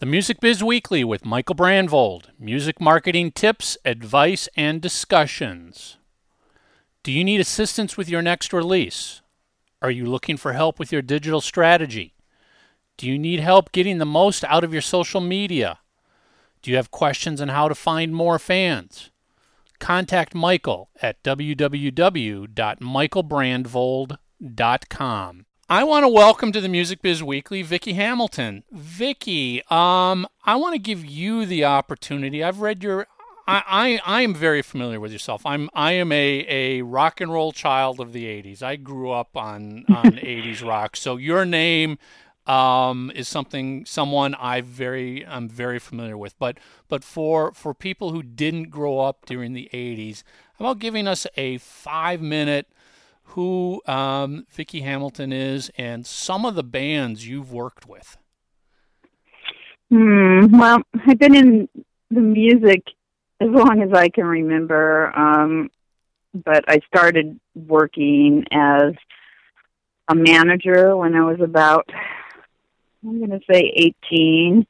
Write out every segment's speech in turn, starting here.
The Music Biz Weekly with Michael Brandvold. Music marketing tips, advice, and discussions. Do you need assistance with your next release? Are you looking for help with your digital strategy? Do you need help getting the most out of your social media? Do you have questions on how to find more fans? Contact Michael at www.michaelbrandvold.com. I want to welcome to the Music Biz Weekly Vicky Hamilton. Vicky, um, I want to give you the opportunity. I've read your. I, I, I am very familiar with yourself. I'm I am a, a rock and roll child of the '80s. I grew up on on '80s rock. So your name um, is something someone I very I'm very familiar with. But but for for people who didn't grow up during the '80s, how about giving us a five minute who um, Vicky Hamilton is and some of the bands you've worked with. Hmm. Well, I've been in the music as long as I can remember, um, but I started working as a manager when I was about, I'm going to say 18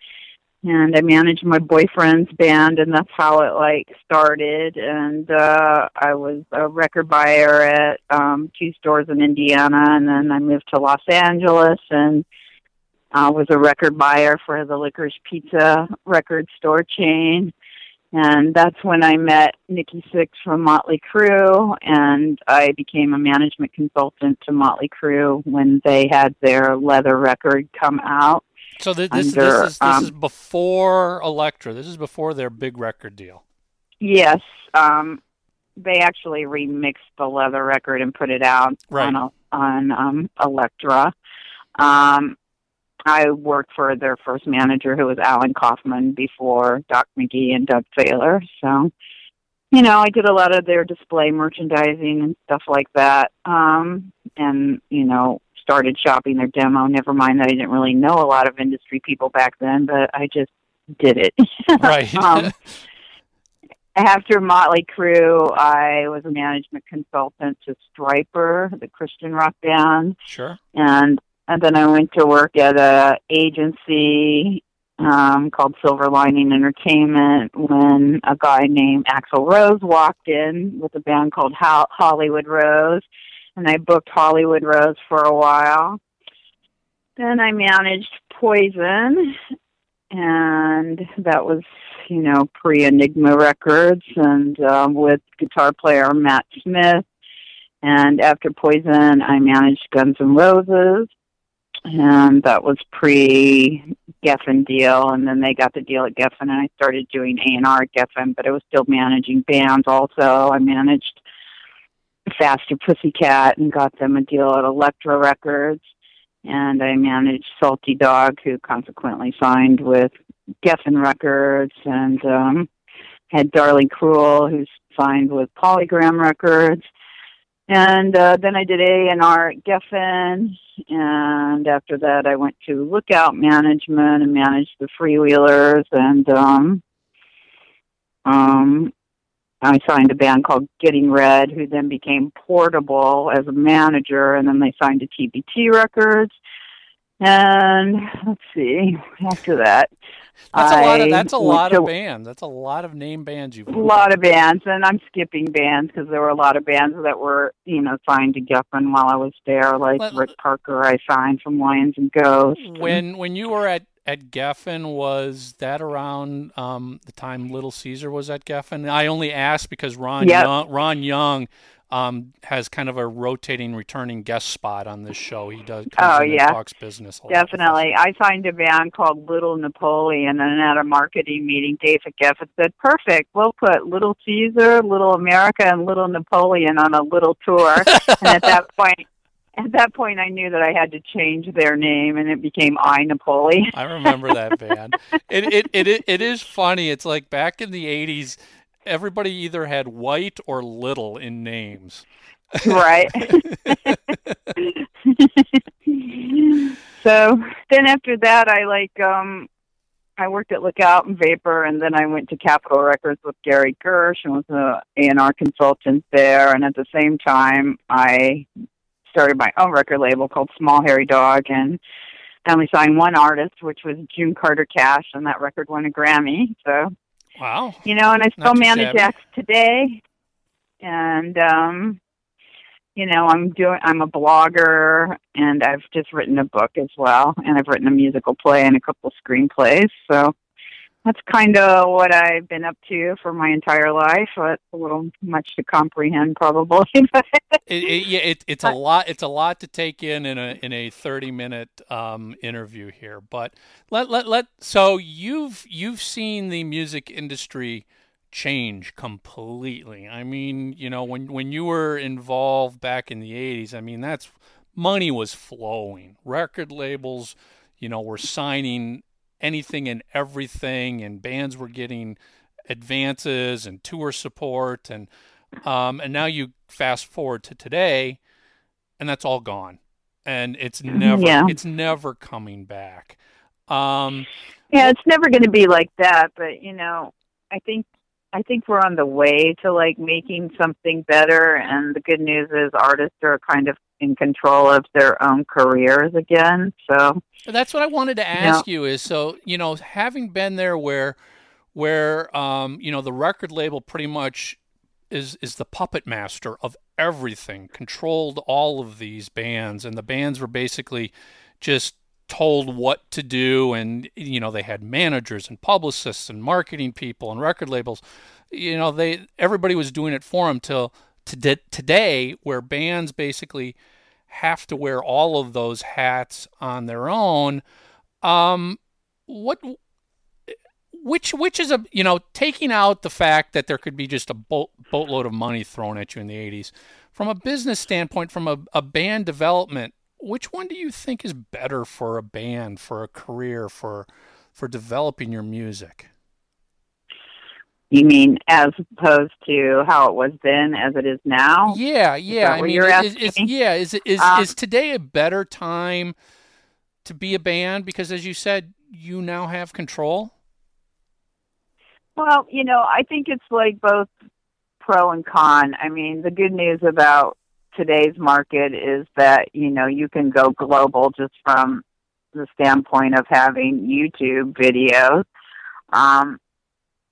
and I managed my boyfriend's band, and that's how it like started. And uh, I was a record buyer at um, two stores in Indiana, and then I moved to Los Angeles and uh, was a record buyer for the Licorice Pizza record store chain. And that's when I met Nikki Sixx from Motley Crue, and I became a management consultant to Motley Crue when they had their leather record come out so this, this, under, this is this um, is before Elektra. This is before their big record deal. Yes, um, they actually remixed the leather record and put it out right. on on um, Elektra. Um, I worked for their first manager, who was Allan Coffman, before Doc McGhee and Doug Thaler. So, you know, I did a lot of their display merchandising and stuff like that. Um, and you know, started shopping their demo. Never mind that I didn't really know a lot of industry people back then, but I just did it. Right. um, after Motley Crue, I was a management consultant to Stryper, the Christian rock band. Sure. And and then I went to work at a agency um, called Silver Lining Entertainment when a guy named Axl Rose walked in with a band called Hollywood Rose and I booked Hollywood Rose for a while. Then I managed Poison, and that was, you know, pre Enigma Records, and um, with guitar player Matt Smith. And after Poison, I managed Guns N' Roses, and that was pre Geffen deal. And then they got the deal at Geffen, and I started doing A and R at Geffen, but I was still managing bands. Also, I managed Faster Pussycat and got them a deal at Elektra Records. And I managed Salty Dog, who consequently signed with Geffen Records, and um, had Darling Cruel, who signed with Polygram Records. And uh, then I did A and R at Geffen, and after that I went to Lookout Management and managed the Freewheelers, and um, um, I signed a band called Getting Red, who then became Portable as a manager, and then they signed to TBT Records. And let's see, after that, that's a lot of that's a lot of bands. That's a lot of name bands you've. A lot of bands, and I'm skipping bands because there were a lot of bands that were you know signed to Geffen while I was there, like Let, Rick Parker. I signed from Lions and Ghosts. When when you were at at Geffen was that around um, the time Little Caesar was at Geffen? I only asked because Ron yep. Young, Ron Young um, has kind of a rotating, returning guest spot on this show. He does. oh yeah, talks business. Definitely. I signed a band called Little Napoleon, and at a marketing meeting, David Geffen said, "Perfect. We'll put Little Caesar, Little America, and Little Napoleon on a little tour." and at that point, at that point I knew that I had to change their name and it became I Napoli. I remember that band. It, it it it is funny. It's like back in the 80s everybody either had white or little in names. Right. so then after that I like um I worked at Lookout and Vapor, and then I went to Capitol Records with Gary Gersh and was an A&R consultant there. And at the same time, I started my own record label called Small Hairy Dog, and I only signed one artist, which was June Carter Cash, and that record won a Grammy. So, wow, you know, and I still manage acts today, and um, you know, I'm doing. I'm a blogger, and I've just written a book as well, and I've written a musical play and a couple screenplays. So. That's kind of what I've been up to for my entire life. It's a little much to comprehend, probably. but it, it, yeah, it, it's a lot. It's a lot to take in in a in a thirty minute um, interview here. But let let let. So you've you've seen the music industry change completely. I mean, you know, when when you were involved back in the eighties, I mean, that's money was flowing. Record labels, you know, were signing anything and everything, and bands were getting advances and tour support and um, and now you fast forward to today, and that's all gone, and it's never Yeah. it's never coming back. Um, Yeah, it's never going to be like that, but you know, I think I think we're on the way to like making something better and the good news is artists are kind of in control of their own careers again. So, that's what I wanted to ask you is so you know having been there where where um, you know the record label pretty much is is the puppet master of everything, controlled all of these bands, and the bands were basically just told what to do and you know they had managers and publicists and marketing people and record labels. You know they everybody was doing it for them till to today where bands basically have to wear all of those hats on their own. Um what which which is a you know taking out the fact that there could be just a boat, boatload of money thrown at you in the 80s from a business standpoint from a, a band development which one do you think is better for a band for a career for for developing your music you mean as opposed to how it was then as it is now? yeah yeah i mean you're is, is, yeah is is, Um, is today a better time to be a band because as you said you now have control Well, you know, I think it's like both pro and con. I mean, the good news about today's market is that, you know, you can go global just from the standpoint of having YouTube videos. Um,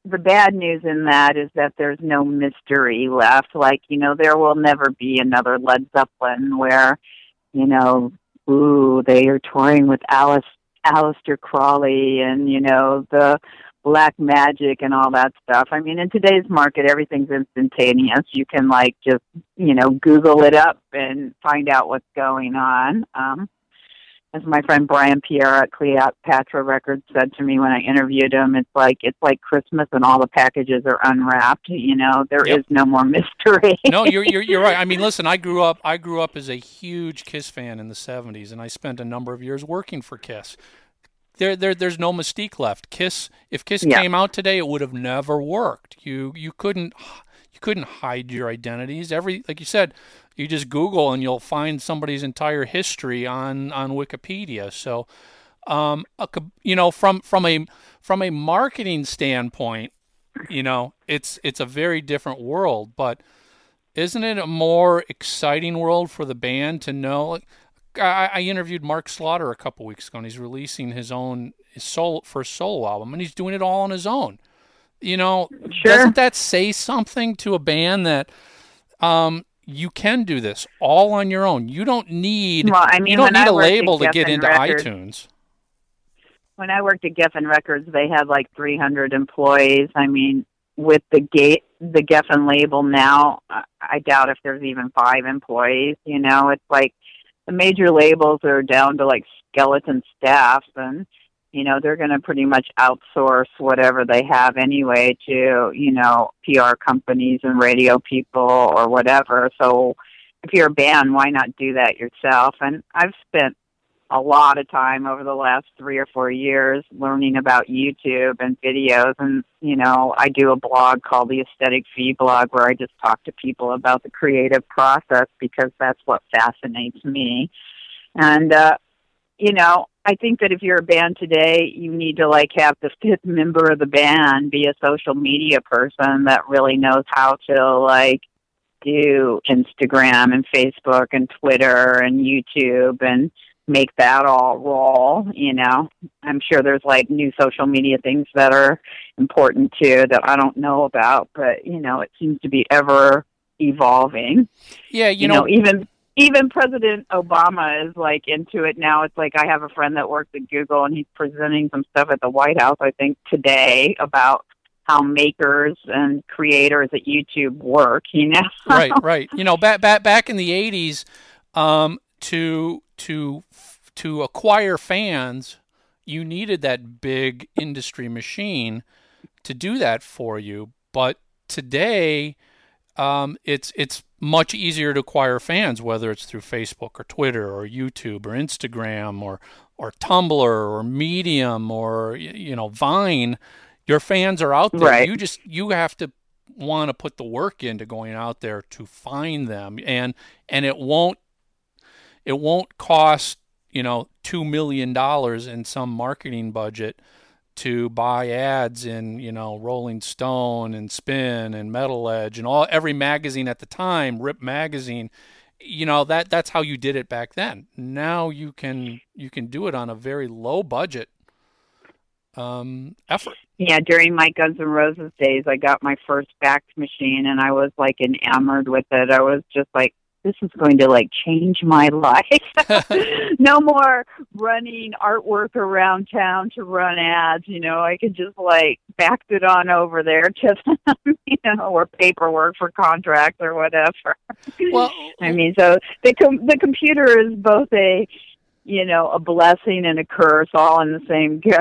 the bad news in that is that there's no mystery left. Like, you know, there will never be another Led Zeppelin where, you know, ooh, they are touring with Alice Aleister Crowley and, you know, the black magic and all that stuff. I mean, in today's market, everything's instantaneous. You can like just, you know, Google it up and find out what's going on. Um, as my friend Brian Perera at Cleopatra Records said to me when I interviewed him, it's like it's like Christmas and all the packages are unwrapped. You know, there is Yep. no more mystery. no, you're, you're you're right. I mean, listen, I grew up I grew up as a huge Kiss fan in the '70s, and I spent a number of years working for Kiss. There, there, there's no mystique left. Kiss, if Kiss Yeah. came out today, it would have never worked. You, you couldn't, you couldn't hide your identities. Every, like you said, you just Google and you'll find somebody's entire history on on Wikipedia. So, um, a, you know, from from a from a marketing standpoint, you know, it's it's a very different world. But isn't it a more exciting world for the band to know? I, I interviewed Mark Slaughter a couple weeks ago, and he's releasing his own his solo first solo album, and he's doing it all on his own. You know, Sure. doesn't that say something to a band that um, you can do this all on your own? You don't need well, I mean, you don't need I a label to get into Records, iTunes. when I worked at Geffen Records, they had like 300 employees. I mean, with the gate, the Geffen label now, I doubt if there's even five employees. You know, it's like the major labels are down to like skeleton staff, and you know they're going to pretty much outsource whatever they have anyway to you know PR companies and radio people or whatever. So if you're a band, why not do that yourself? And I've spent a lot of time over the last three or four years learning about YouTube and videos. And, you know, I do a blog called the Aesthetic V blog where I just talk to people about the creative process because that's what fascinates me. And, uh, you know, I think that if you're a band today, you need to like have the fifth member of the band be a social media person that really knows how to like do Instagram and Facebook and Twitter and YouTube and make that all roll, you know. I'm sure there's like new social media things that are important too that I don't know about, but you know, it seems to be ever evolving. Yeah, you, You know, know, even even President Obama is like into it now. It's like I have a friend that works at Google and he's presenting some stuff at the White House, I think, today about how makers and creators at YouTube work, you know. right, right. You know, back back back in the '80s, um, to to to acquire fans, you needed that big industry machine to do that for you. But today, um, it's it's much easier to acquire fans, whether it's through Facebook or Twitter or YouTube or Instagram or or Tumblr or Medium or you know Vine. Your fans are out there. Right. You just you have to want to put the work into going out there to find them, and and it won't it won't cost you know two million dollars in some marketing budget to buy ads in you know Rolling Stone and Spin and Metal Edge and all every magazine at the time, Rip magazine. You know that that's how you did it back then. Now you can you can do it on a very low budget um, effort. Yeah, during my Guns N' Roses days, I got my first fax machine, and I was like enamored with it. I was just like, "This is going to like change my life." no more running artwork around town to run ads. You know, I could just like fax it on over there to them, you know, or paperwork for contracts or whatever. Well, I mean, so the com- the computer is both a you know a blessing and a curse all in the same go.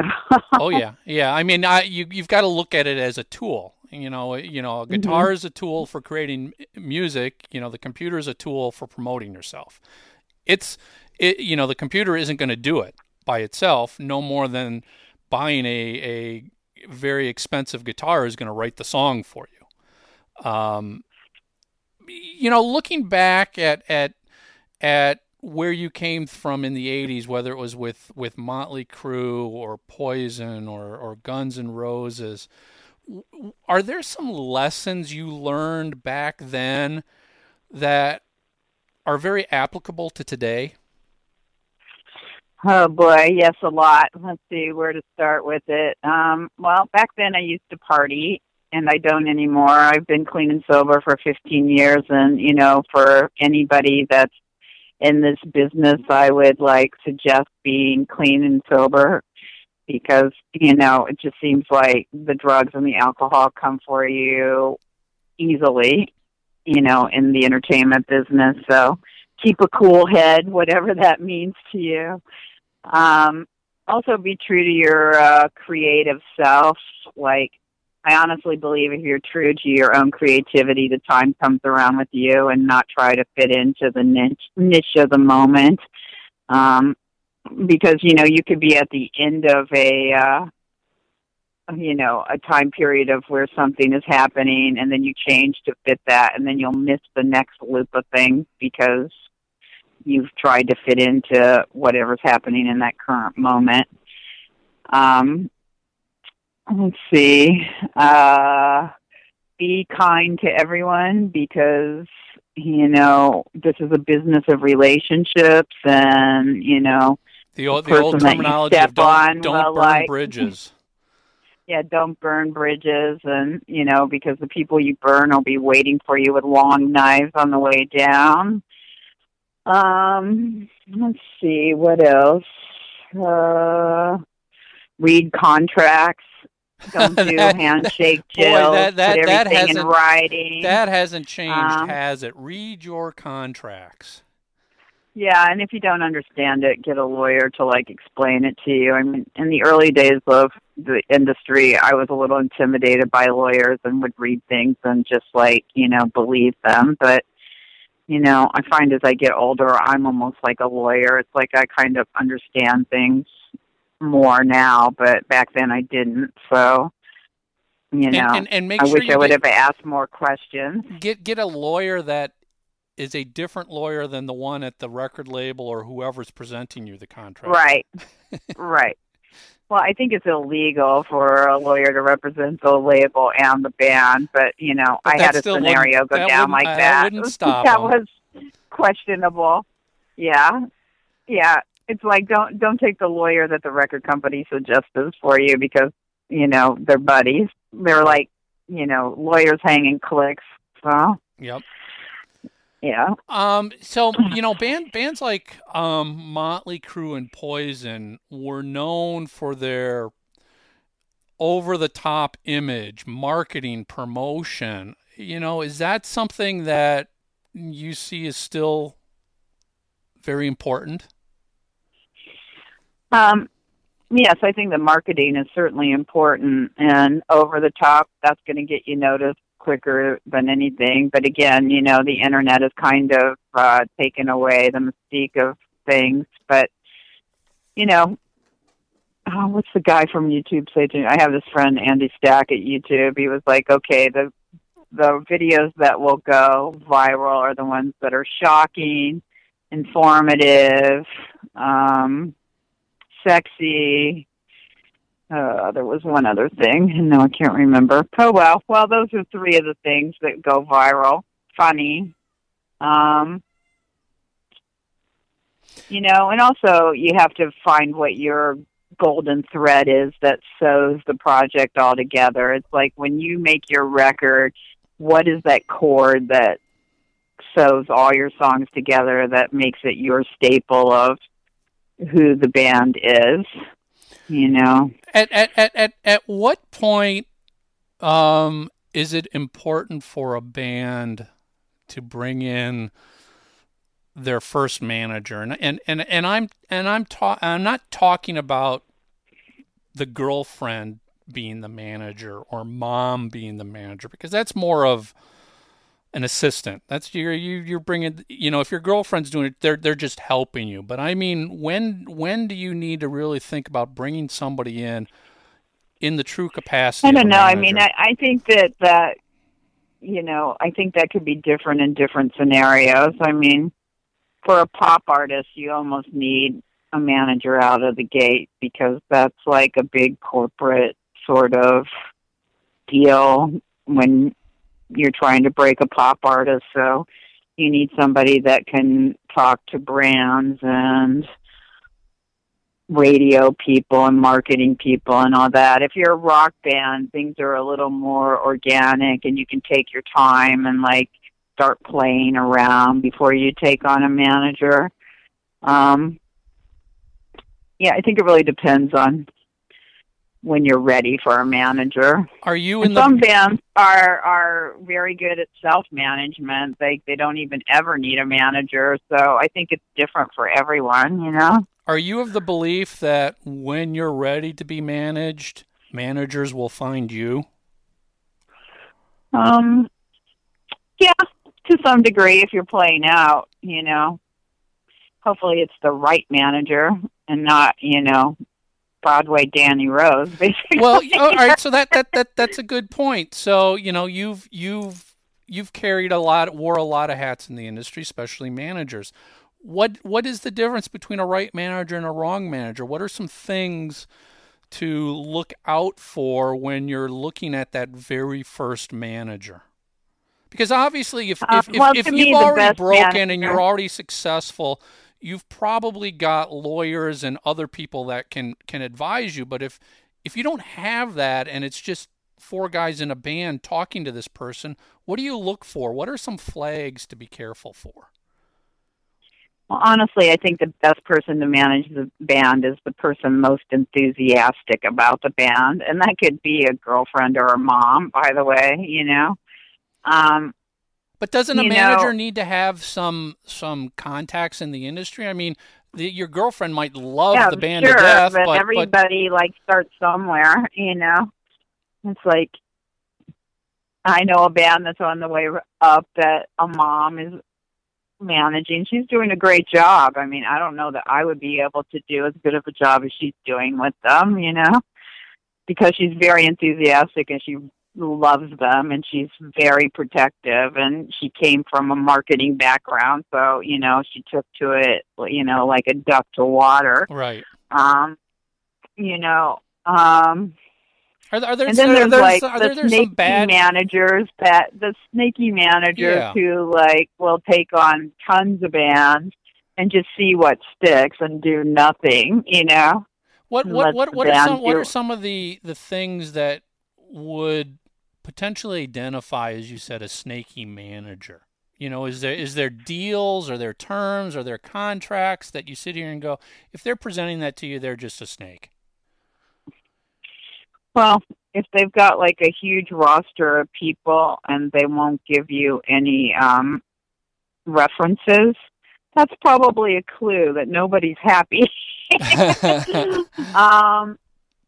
oh yeah, yeah. I mean, I, you you've got to look at it as a tool. You know, eh, you know, a mm-hmm. guitar is a tool for creating eh, music. You know, the computer is a tool for promoting yourself. It's it. You know, the computer isn't going to do it by itself, no more than buying a a very expensive guitar is going to write the song for you. Um, you know, looking back at at at where you came from in the 80s whether it was with with Motley Crue or Poison or or Guns and Roses are there some lessons you learned back then that are very applicable to today Oh boy, yes, a lot. Let's see where to start with it. Um, well, back then I used to party, and I don't anymore. I've been clean and sober for 15 years, and you know, for anybody that's in this business, I would like suggest being clean and sober because you know it just seems like the drugs and the alcohol come for you easily, you know, in the entertainment business. So keep a cool head, whatever that means to you. Um, also, be true to your uh, creative self. Like, I honestly believe if you're true to your own creativity, the time comes around with you, and not try to fit into the niche niche of the moment. Um, because you know you could be at the end of a uh, you know a time period of where something is happening, and then you change to fit that, and then you'll miss the next loop of things because you've tried to fit into whatever's happening in that current moment. Um, let's see. Uh, be kind to everyone because you know this is a business of relationships, and you know the old the old terminology of don't, don't burn like- bridges yeah, don't burn bridges, and you know because the people you burn will be waiting for you with long knives on the way down. Um, let's see what else. Uh, read contracts. Don't do That- handshake boy, deals. that- that- put everything in hasn't- writing. that hasn't changed Um, has it read your contracts Yeah, and if you don't understand it, get a lawyer to like explain it to you. I mean, in the early days of the industry, I was a little intimidated by lawyers and would read things and just like, you know, believe them. But, you know, I find as I get older, I'm almost like a lawyer. It's like I kind of understand things more now, but back then I didn't. So, you know, and, and, and make I sure wish I would get, have asked more questions. get get a lawyer that is a different lawyer than the one at the record label or whoever's presenting you the contract Right. right. Well, I think it's illegal for a lawyer to represent the label and the band, but you know, But I had a scenario go down like uh, that. stop that was questionable. Yeah. Yeah. it's like don't don't take the lawyer that the record company suggests for you because you know they're buddies. They're like you know lawyers hanging clicks. So Yep. Yeah. Um, so you know, band bands like um, Motley Crue and Poison were known for their over the top image, marketing, promotion. You know, is that something that you see is still very important? Um, yes, I think the marketing is certainly important, and over the top, that's going to get you noticed quicker than anything. But again, you know, the internet has kind of uh, taken away the mystique of things. But you know, oh, what's the guy from YouTube say to me? I have this friend Andy Stack at YouTube. He was like, okay, the the videos that will go viral are the ones that are shocking, informative, um, sexy. Uh, there was one other thing. No, I can't remember. Oh well. Well, those are three of the things that go viral. Funny. Um, you know, and also you have to find what your golden thread is that sews the project all together. It's like when you make your record, what is that chord that sews all your songs together that makes it your staple of who the band is? You know. At at at at, at what point um, is it important for a band to bring in their first manager? And and and, and I'm and I'm ta- I'm not talking about the girlfriend being the manager or mom being the manager because that's more of an assistant. That's you're you you're bringing you know if your girlfriend's doing it they're they're just helping you. But I mean when when do you need to really think about bringing somebody in in the true capacity? I don't know. I mean, I, I think that that you know, I think that could be different in different scenarios. I mean, for a pop artist, you almost need a manager out of the gate because that's like a big corporate sort of deal when you're trying to break a pop artist. So you need somebody that can talk to brands and radio people and marketing people and all that. If you're a rock band, things are a little more organic and you can take your time and like start playing around before you take on a manager. Um, yeah, I think it really depends on when you're ready for a manager. Are you in And the some bands are are very good at self management. They they don't even ever need a manager. So I think it's different for everyone, you know. Are you of the belief that when you're ready to be managed, managers will find you? Um yeah, to some degree if you're playing out, you know. Hopefully it's the right manager and not, you know, Broadway Danny Rose, basically. Well, all right, so that, that that that's a good point. So, you know, you've you've you've carried a lot wore a lot of hats in the industry, especially managers. What what is the difference between a right manager and a wrong manager? What are some things to look out for when you're looking at that very first manager? Because obviously, if Uh, if, if, well, if me, you've already broken and you're already successful, you've probably got lawyers and other people that can can advise you. But if if you don't have that and it's just four guys in a band talking to this person, what do you look for? What are some flags to be careful for? Well, honestly, I think the best person to manage the band is the person most enthusiastic about the band, and that could be a girlfriend or a mom, by the way. You know, um, But doesn't a manager know- need to have some some contacts in the industry? I mean, the, your girlfriend might love yeah, the band sure, to death, but, but, but everybody like starts somewhere. You know, it's like I know a band that's on the way up that a mom is managing. She's doing a great job. I mean, I don't know that I would be able to do as good of a job as she's doing with them, you know, because she's very enthusiastic and she loves them and she's very protective and she came from a marketing background so you know she took to it you know like a duck to water right. um you know um Are, there- are there and then are there's there, like the there, there's snaky some bad managers that the snaky managers Yeah. who like will take on tons of bands and just see what sticks and do nothing, you know. What what what what are some what are some of the the things that would potentially identify, as you said, a snaky manager? You know, is there is there deals, are there terms, are there contracts that you sit here and go, if they're presenting that to you, they're just a snake. Well, if they've got like a huge roster of people and they won't give you any um references, that's probably a clue that nobody's happy. um,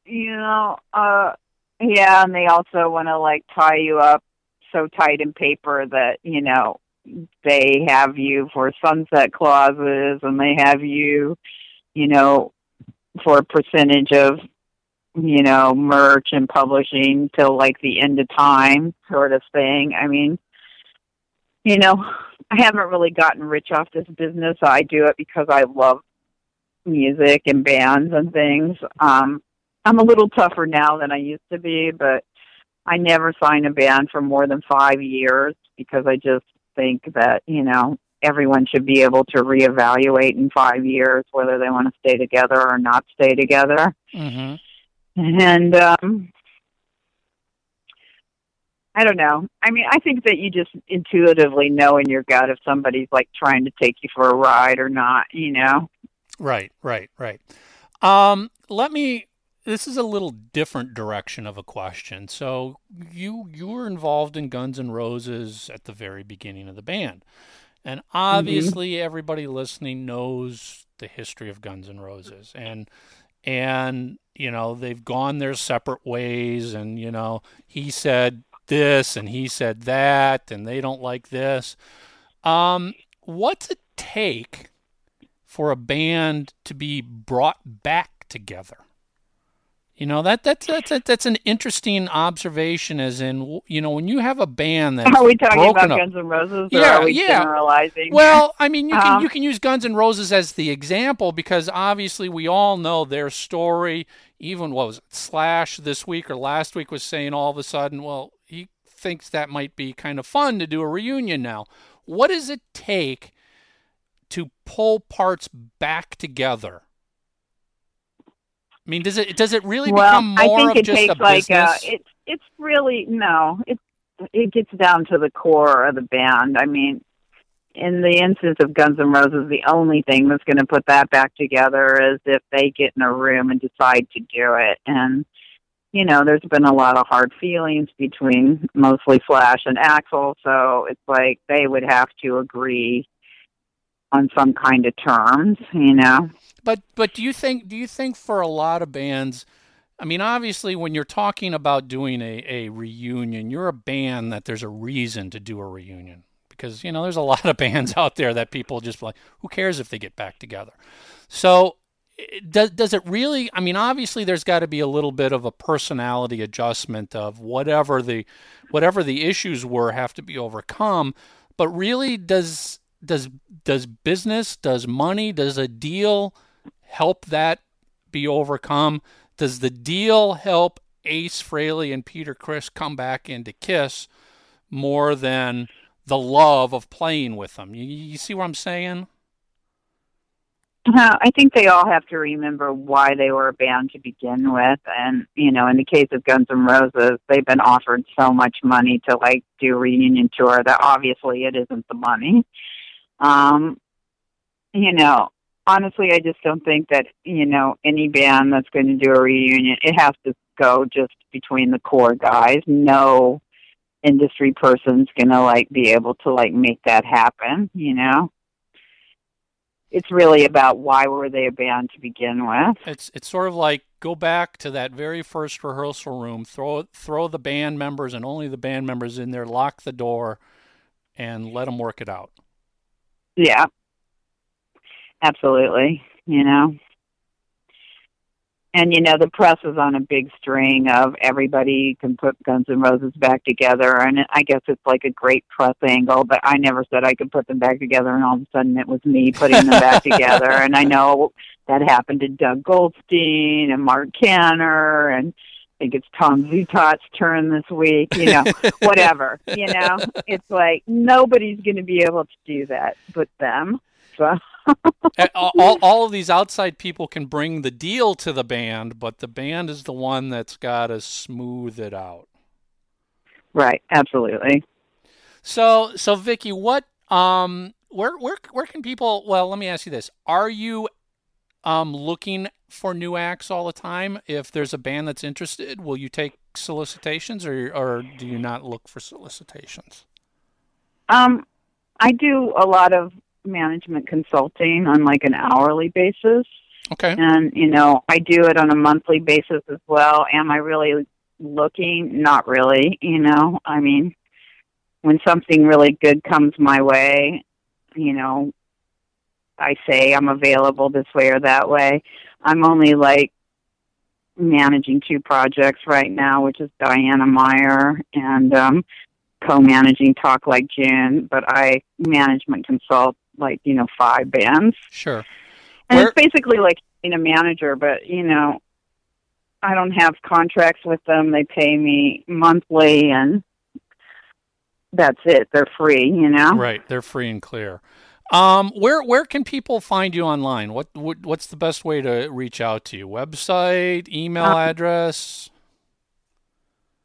you know, uh, yeah, and they also want to like tie you up so tight in paper that you know they have you for sunset clauses and they have you, you know, for a percentage of you know merch and publishing till like the end of time sort of thing. I mean, you know, I haven't really gotten rich off this business. I do it because I love music and bands and things. Um, I'm a little tougher now than I used to be, but I never sign a band for more than five years because I just think that, you know, everyone should be able to reevaluate in five years whether they want to stay together or not stay together. Mm-hmm. And um, I don't know. I mean, I think that you just intuitively know in your gut if somebody's like trying to take you for a ride or not, you know? Right, right, right. Um, let me this is a little different direction of a question. So you you were involved in Guns N' Roses at the very beginning of the band. And mm-hmm. obviously mm-hmm. everybody listening knows the history of Guns N' Roses and and you know they've gone their separate ways and you know he said this and he said that and they don't like this. Um, what's it take for a band to be brought back together? You know that that's that's that's an interesting observation. As in, you know, when you have a band that are we talking about up, Guns N' Roses? yeah, yeah. Generalizing. Well, I mean, you can um, you can use Guns N' Roses as the example because obviously we all know their story. Even what was it, Slash this week or last week was saying all of a sudden, well, he thinks that might be kind of fun to do a reunion now. What does it take to pull parts back together? I mean, does it does it really well, become more I think of it just takes a like uh, business? A, it's it's really no. It it gets down to the core of the band. I mean, in the instance of Guns N' Roses, the only thing that's going to put that back together is if they get in a room and decide to do it. And you know, there's been a lot of hard feelings between mostly Slash and Axl, so it's like they would have to agree on some kind of terms, you know. But but do you think do you think for a lot of bands I mean obviously when you're talking about doing a, a reunion, you're a band that there's a reason to do a reunion. Because, you know, there's a lot of bands out there that people just like, who cares if they get back together? So does does it really I mean obviously there's got to be a little bit of a personality adjustment of whatever the whatever the issues were have to be overcome but really does does does business, does money, does a deal help that be overcome? Does the deal help Ace Frehley and Peter Criss come back into Kiss more than the love of playing with them? You, you see what I'm saying? Uh, I think they all have to remember why they were a band to begin with, and you know, in the case of Guns N' Roses, they've been offered so much money to like do reunion tour that obviously it isn't the money. Um, you know, honestly, I just don't think that you know any band that's going to do a reunion, it has to go just between the core guys. No industry person's going to like be able to like make that happen. You know, it's really about why were they a band to begin with. It's it's sort of like go back to that very first rehearsal room, throw throw the band members and only the band members in there, lock the door, and let them work it out. Yeah. Absolutely. You know. And you know the press is on a big string of everybody can put Guns N' Roses back together, and I guess it's like a great press angle. But I never said I could put them back together, and all of a sudden it was me putting them back together. And I know that happened to Doug Goldstein and Marc Canter, and think it's Tom Zutaut's turn this week, you know, whatever, you know. It's like nobody's going to be able to do that but them. So all, all of these outside people can bring the deal to the band, but the band is the one that's got to smooth it out. Right, absolutely. So, so Vicky, what, um, where, where, where can people? Well, let me ask you this: Are you, um, looking for new acts all the time? If there's a band that's interested, will you take solicitations, or, or do you not look for solicitations? Um, I do a lot of management consulting on like an hourly basis. Okay. And, you know, I do it on a monthly basis as well. Am I really looking? Not really, you know. I mean, when something really good comes my way, you know, I say I'm available this way or that way. I'm only like managing two projects right now, which is Diana Meyer and um co-managing Talk Like June, but I management consult like you know five bands. Sure. And Where... it's basically like being a manager, but you know, I don't have contracts with them. They pay me monthly, and that's it. They're free, you know. Right. They're free and clear. Um, where where can people find you online? What, what what's the best way to reach out to you? Website, email um, address?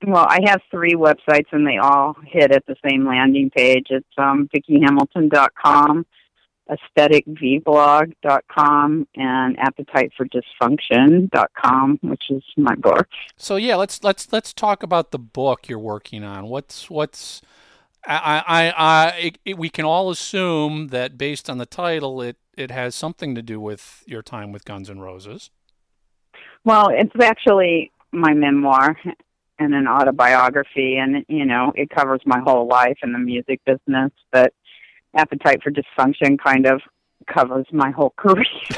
Well, I have three websites and they all hit at the same landing page. It's um, VickyHamilton.com, aestheticvblog.com, and appetitefordysfunction.com, which is my book. So yeah, let's let's let's talk about the book you're working on. What's what's I I, I it, it, we can all assume that based on the title, it it has something to do with your time with Guns N' Roses. Well, it's actually my memoir and an autobiography and you know it covers my whole life in the music business but appetite for dysfunction kind of covers my whole career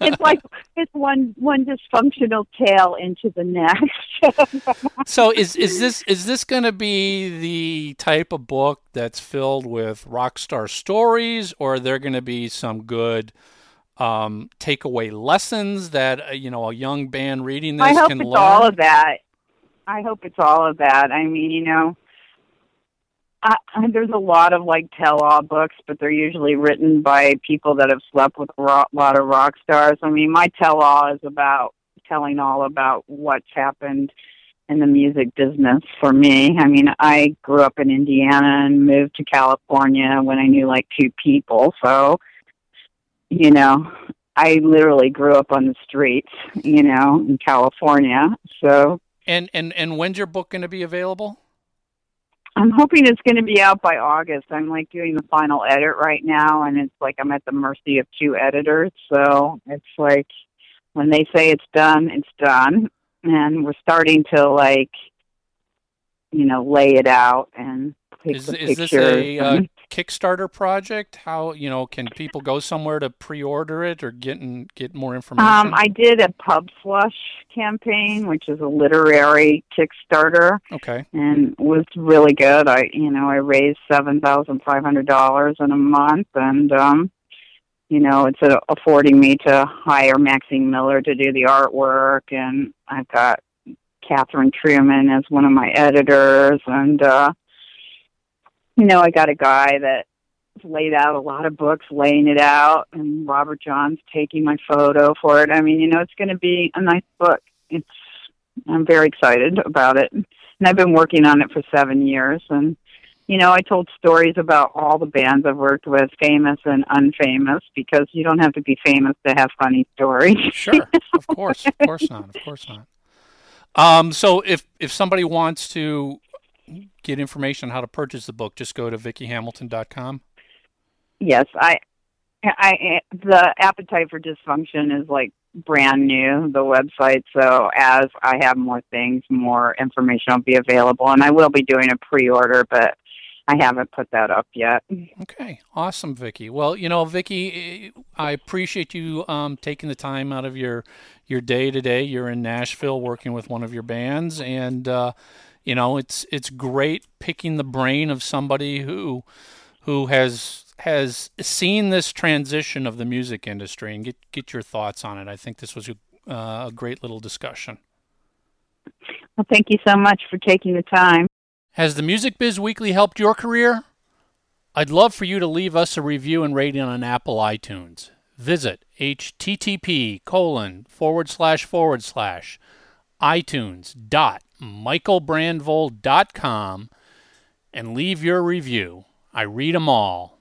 it's like it's one one dysfunctional tale into the next so is is this is this going to be the type of book that's filled with rock star stories or are there going to be some good um, takeaway lessons that uh, you know a young band reading this I hope can it's learn? all of that. I hope it's all of that. I mean, you know, I, there's a lot of like tell-all books, but they're usually written by people that have slept with a lot of rock stars. I mean, my tell-all is about telling all about what's happened in the music business for me. I mean, I grew up in Indiana and moved to California when I knew like two people. So, you know, I literally grew up on the streets, you know, in California. So and and and when's your book going to be available? I'm hoping it's going to be out by August. I'm like doing the final edit right now, and it's like I'm at the mercy of two editors. So it's like when they say it's done, it's done, and we're starting to like, you know, lay it out and take is, the is pictures. this a uh, Kickstarter project? How you know can people go somewhere to pre-order it or get in, get more information? Um, I did a Pub Slush campaign, which is a literary Kickstarter. Okay, and was really good. I you know I raised seven thousand five hundred dollars in a month, and um, you know it's uh, affording me to hire Maxine Miller to do the artwork, and I've got Catherine Truman as one of my editors, and uh, you know, I got a guy that laid out a lot of books, laying it out, and Robert John's taking my photo for it. I mean, you know, it's going to be a nice book. It's I'm very excited about it, and I've been working on it for seven years. And you know, I told stories about all the bands I've worked with, famous and unfamous, because you don't have to be famous to have funny stories. Sure, of course, of course not, of course not. Um, so if if somebody wants to get information on how to purchase the book, just go to vickyhamilton.com. Yes, I, I, the appetite for dysfunction is like brand new, the website. So as I have more things, more information will be available, and I will be doing a pre-order, but I haven't put that up yet. Okay, awesome, Vicky. Well, you know, Vicky, I appreciate you um, taking the time out of your your day today. You're in Nashville working with one of your bands, and uh, you know, it's it's great picking the brain of somebody who who has has seen this transition of the music industry and get get your thoughts on it. I think this was a, uh, a great little discussion. Well, thank you so much for taking the time. Has the Music Biz Weekly helped your career? I'd love for you to leave us a review and rating on Apple iTunes. Visit http colon forward slash forward slash iTunes dot michaelbrandvold.com and leave your review. I read them all.